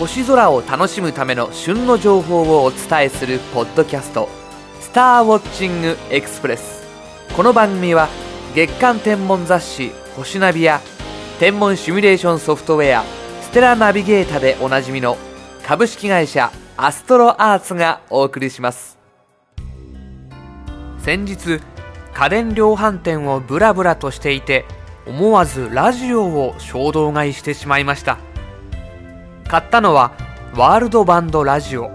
星空を楽しむための旬の情報をお伝えするポッドキャスト「スターウォッチングエクスプレス」この番組は月間天文雑誌「星ナビ」や天文シミュレーションソフトウェア「ステラナビゲータ」でおなじみの株式会社アストロアーツがお送りします。先日家電量販店をブラブラとしていて思わずラジオを衝動買いしてしまいました。買ったのはワールドバンドラジオ。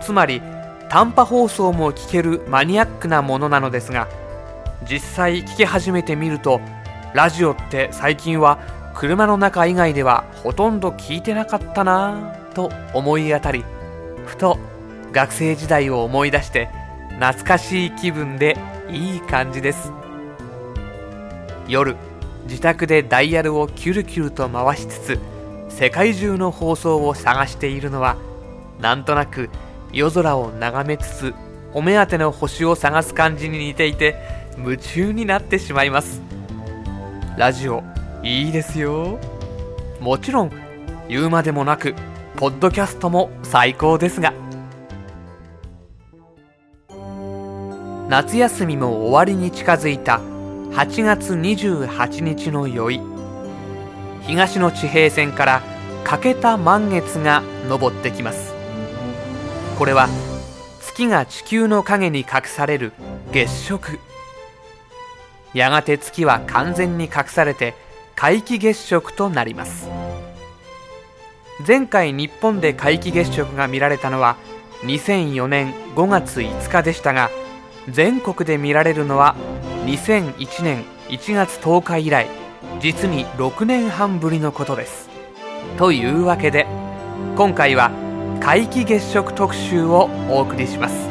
つまり短波放送も聞けるマニアックなものなのですが実際聞き始めてみるとラジオって最近は車の中以外ではほとんど聞いてなかったなぁと思い当たりふと学生時代を思い出して懐かしい気分でいい感じです。夜自宅でダイヤルをキュルキュルと回しつつ世界中の放送を探しているのはなんとなく夜空を眺めつつお目当ての星を探す感じに似ていて夢中になってしまいます。ラジオいいですよ。もちろん言うまでもなくポッドキャストも最高ですが。夏休みも終わりに近づいた8月28日の宵。東の地平線から欠けた満月が昇ってきます。これは月が地球の影に隠される月食。やがて月は完全に隠されて皆既月食となります。前回日本で皆既月食が見られたのは2004年5月5日でしたが全国で見られるのは2001年1月10日以来。実に6年半ぶりのことです。というわけで今回は皆既月食特集をお送りします。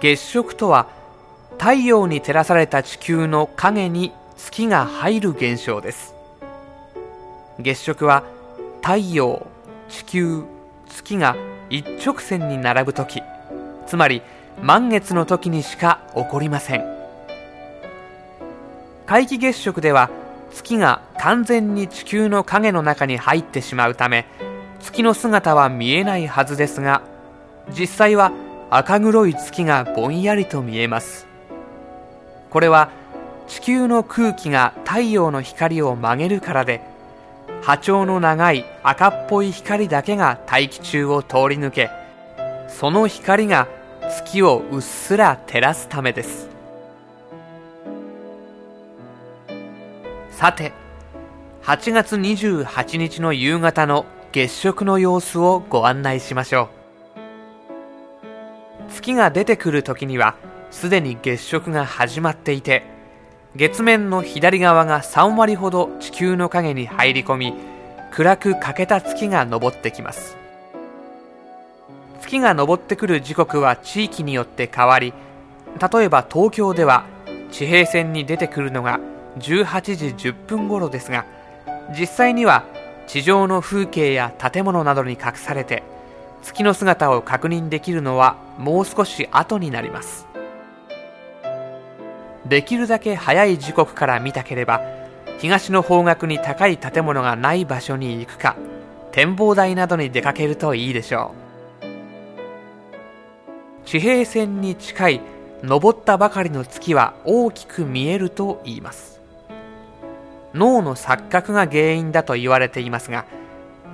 月食とは太陽に照らされた地球の影に月が入る現象です。月食は太陽地球月が一直線に並ぶ時つまり満月の時にしか起こりません。皆既月食では月が完全に地球の影の中に入ってしまうため月の姿は見えないはずですが実際は赤黒い月がぼんやりと見えます。これは地球の空気が太陽の光を曲げるからで波長の長い赤っぽい光だけが大気中を通り抜けその光が月をうっすら照らすためです。さて8月28日の夕方の月食の様子をご案内しましょう。月が出てくる時にはすでに月食が始まっていて月面の左側が3割ほど地球の影に入り込み暗く欠けた月が昇ってきます。月が昇ってくる時刻は地域によって変わり例えば東京では地平線に出てくるのが18時10分頃ですが実際には地上の風景や建物などに隠されて月の姿を確認できるのはもう少し後になりますできるだけ早い時刻から見たければ東の方角に高い建物がない場所に行くか展望台などに出かけるといいでしょう地平線に近い登ったばかりの月は大きく見えると言います。脳の錯覚が原因だと言われていますが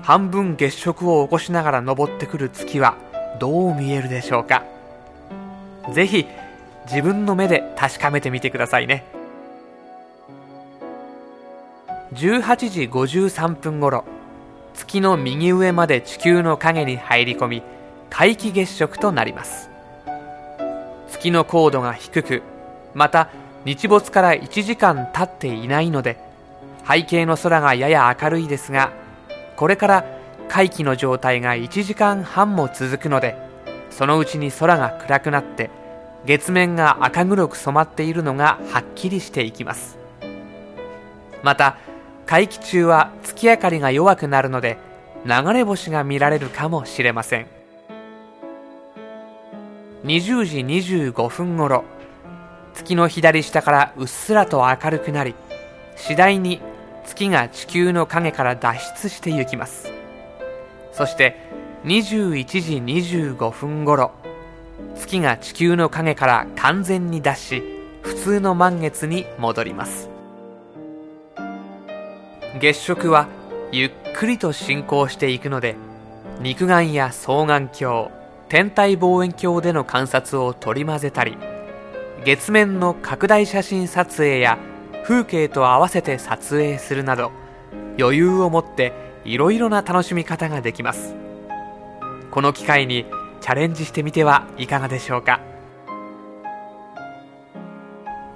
半分月食を起こしながら登ってくる月はどう見えるでしょうか。ぜひ自分の目で確かめてみてくださいね。18時53分頃月の右上まで地球の影に入り込み皆既月食となります。月の高度が低くまた日没から1時間経っていないので背景の空がやや明るいですがこれから皆既の状態が1時間半も続くのでそのうちに空が暗くなって月面が赤黒く染まっているのがはっきりしていきます。また皆既中は月明かりが弱くなるので流れ星が見られるかもしれません。20時25分頃月の左下からうっすらと明るくなり次第に月が地球の影から脱出してゆきます。そして21時25分頃月が地球の影から完全に脱し普通の満月に戻ります。月食はゆっくりと進行していくので肉眼や双眼鏡天体望遠鏡での観察を取り混ぜたり月面の拡大写真撮影や風景と合わせて撮影するなど余裕を持っていろいろな楽しみ方ができます。この機会にチャレンジしてみてはいかがでしょうか。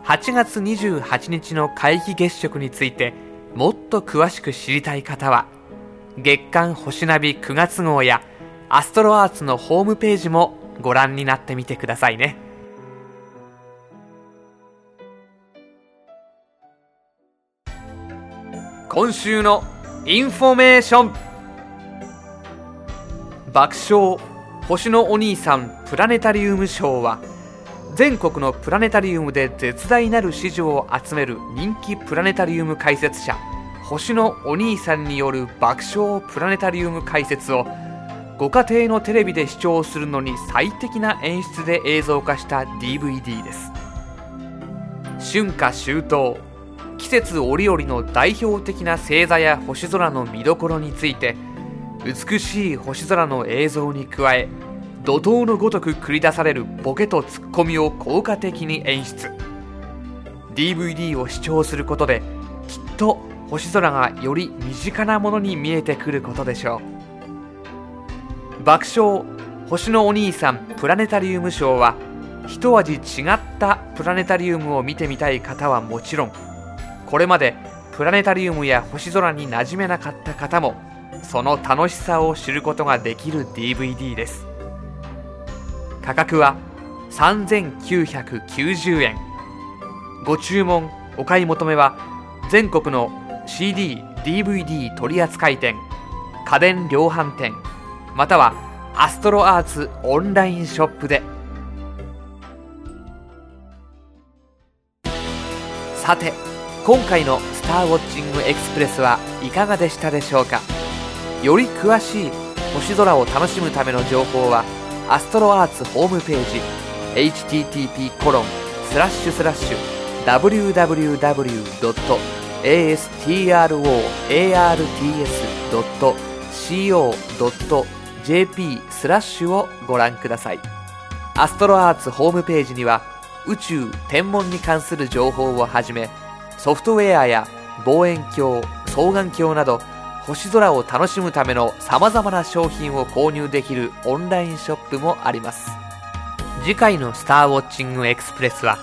8月28日の皆既月食についてもっと詳しく知りたい方は月刊星ナビ9月号やアストロアーツのホームページもご覧になってみてくださいね。今週のインフォメーション。爆笑星のお兄さんプラネタリウムショーは全国のプラネタリウムで絶大なる支持を集める人気プラネタリウム解説者星のお兄さんによる爆笑プラネタリウム解説をご家庭のテレビで視聴するのに最適な演出で映像化した DVD です。春夏秋冬季節折々の代表的な星座や星空の見どころについて美しい星空の映像に加え怒涛のごとく繰り出されるボケとツッコミを効果的に演出。DVD を視聴することできっと星空がより身近なものに見えてくることでしょう。爆笑星のお兄さんプラネタリウムショーは一味違ったプラネタリウムを見てみたい方はもちろんこれまでプラネタリウムや星空に馴染めなかった方もその楽しさを知ることができる DVD です。価格は3990円。ご注文お買い求めは全国の CD、DVD 取扱店家電量販店またはアストロアーツオンラインショップで。さて今回の「スターウォッチングエクスプレス」はいかがでしたでしょうか？より詳しい星空を楽しむための情報はアストロアーツホームページ http コロンスラッシュスラッシュ www.astroarts.co.jp JP スラッシュをご覧ください。アストロアーツホームページには宇宙天文に関する情報をはじめソフトウェアや望遠鏡双眼鏡など星空を楽しむための様々な商品を購入できるオンラインショップもあります。次回のスターウォッチングエクスプレスは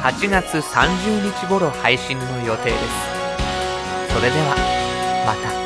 8月30日頃配信の予定です。それではまた。